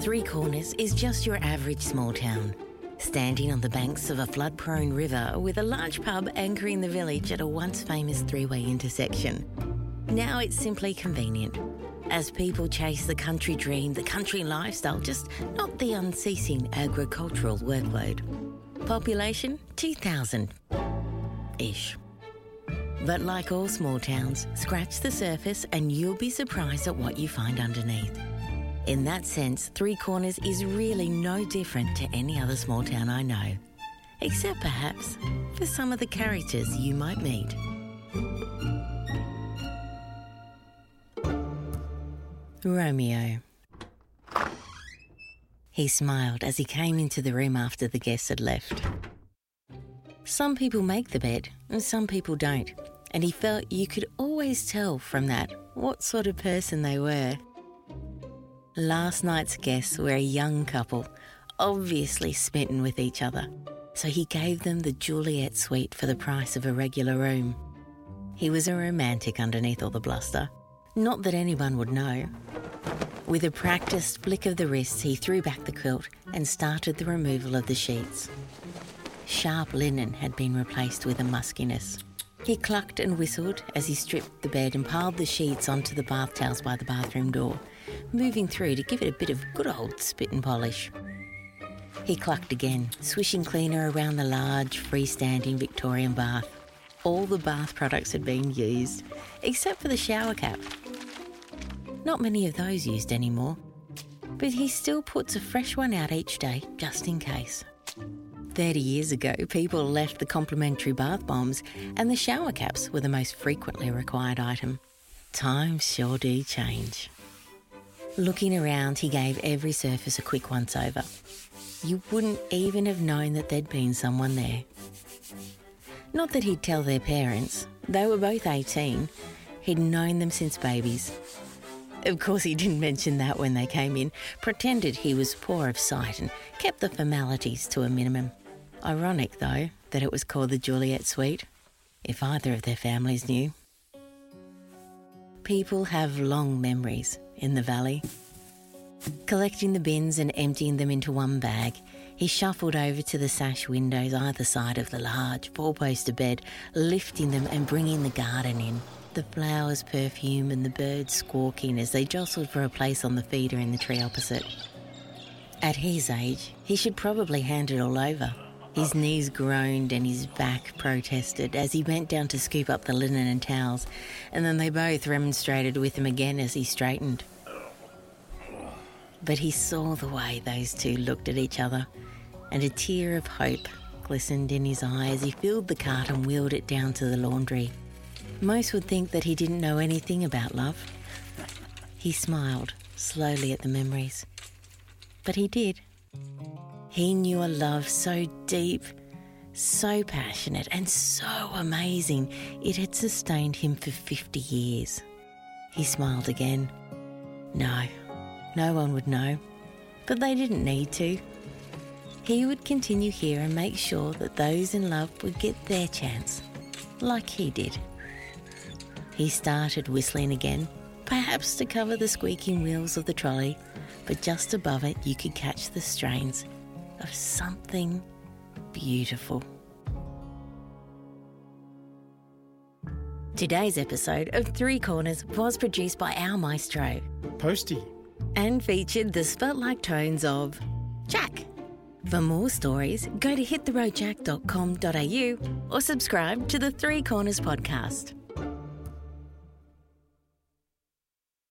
Three Corners is just your average small town, standing on the banks of a flood prone river with a large pub anchoring the village at a once famous three way intersection. Now it's simply convenient. As people chase the country dream, the country lifestyle, just not the unceasing agricultural workload. Population 2,000 ish. But like all small towns, scratch the surface and you'll be surprised at what you find underneath. In that sense, Three Corners is really no different to any other small town I know, except perhaps for some of the characters you might meet. Romeo. He smiled as he came into the room after the guests had left. Some people make the bed, and some people don't, and he felt you could always tell from that what sort of person they were. Last night's guests were a young couple, obviously smitten with each other, so he gave them the Juliet suite for the price of a regular room. He was a romantic underneath all the bluster. Not that anyone would know. With a practiced flick of the wrists, he threw back the quilt and started the removal of the sheets. Sharp linen had been replaced with a muskiness. He clucked and whistled as he stripped the bed and piled the sheets onto the bath towels by the bathroom door, moving through to give it a bit of good old spit and polish. He clucked again, swishing cleaner around the large, freestanding Victorian bath. All the bath products had been used, except for the shower cap. Not many of those used anymore, but he still puts a fresh one out each day just in case. 30 years ago, people left the complimentary bath bombs, and the shower caps were the most frequently required item. Times sure do change. Looking around, he gave every surface a quick once over. You wouldn't even have known that there'd been someone there. Not that he'd tell their parents, they were both 18. He'd known them since babies. Of course, he didn't mention that when they came in, pretended he was poor of sight and kept the formalities to a minimum. Ironic, though, that it was called the Juliet Suite, if either of their families knew. People have long memories in the valley. Collecting the bins and emptying them into one bag, he shuffled over to the sash windows either side of the large four poster bed, lifting them and bringing the garden in. The flowers' perfume and the birds squawking as they jostled for a place on the feeder in the tree opposite. At his age, he should probably hand it all over. His knees groaned and his back protested as he bent down to scoop up the linen and towels, and then they both remonstrated with him again as he straightened. But he saw the way those two looked at each other, and a tear of hope glistened in his eye as he filled the cart and wheeled it down to the laundry. Most would think that he didn't know anything about love. He smiled slowly at the memories. But he did. He knew a love so deep, so passionate, and so amazing it had sustained him for 50 years. He smiled again. No, no one would know. But they didn't need to. He would continue here and make sure that those in love would get their chance, like he did. He started whistling again, perhaps to cover the squeaking wheels of the trolley, but just above it you could catch the strains of something beautiful. Today's episode of Three Corners was produced by our maestro Posty. and featured the spelt-like tones of Jack. For more stories, go to hittheroadjack.com.au or subscribe to the Three Corners podcast.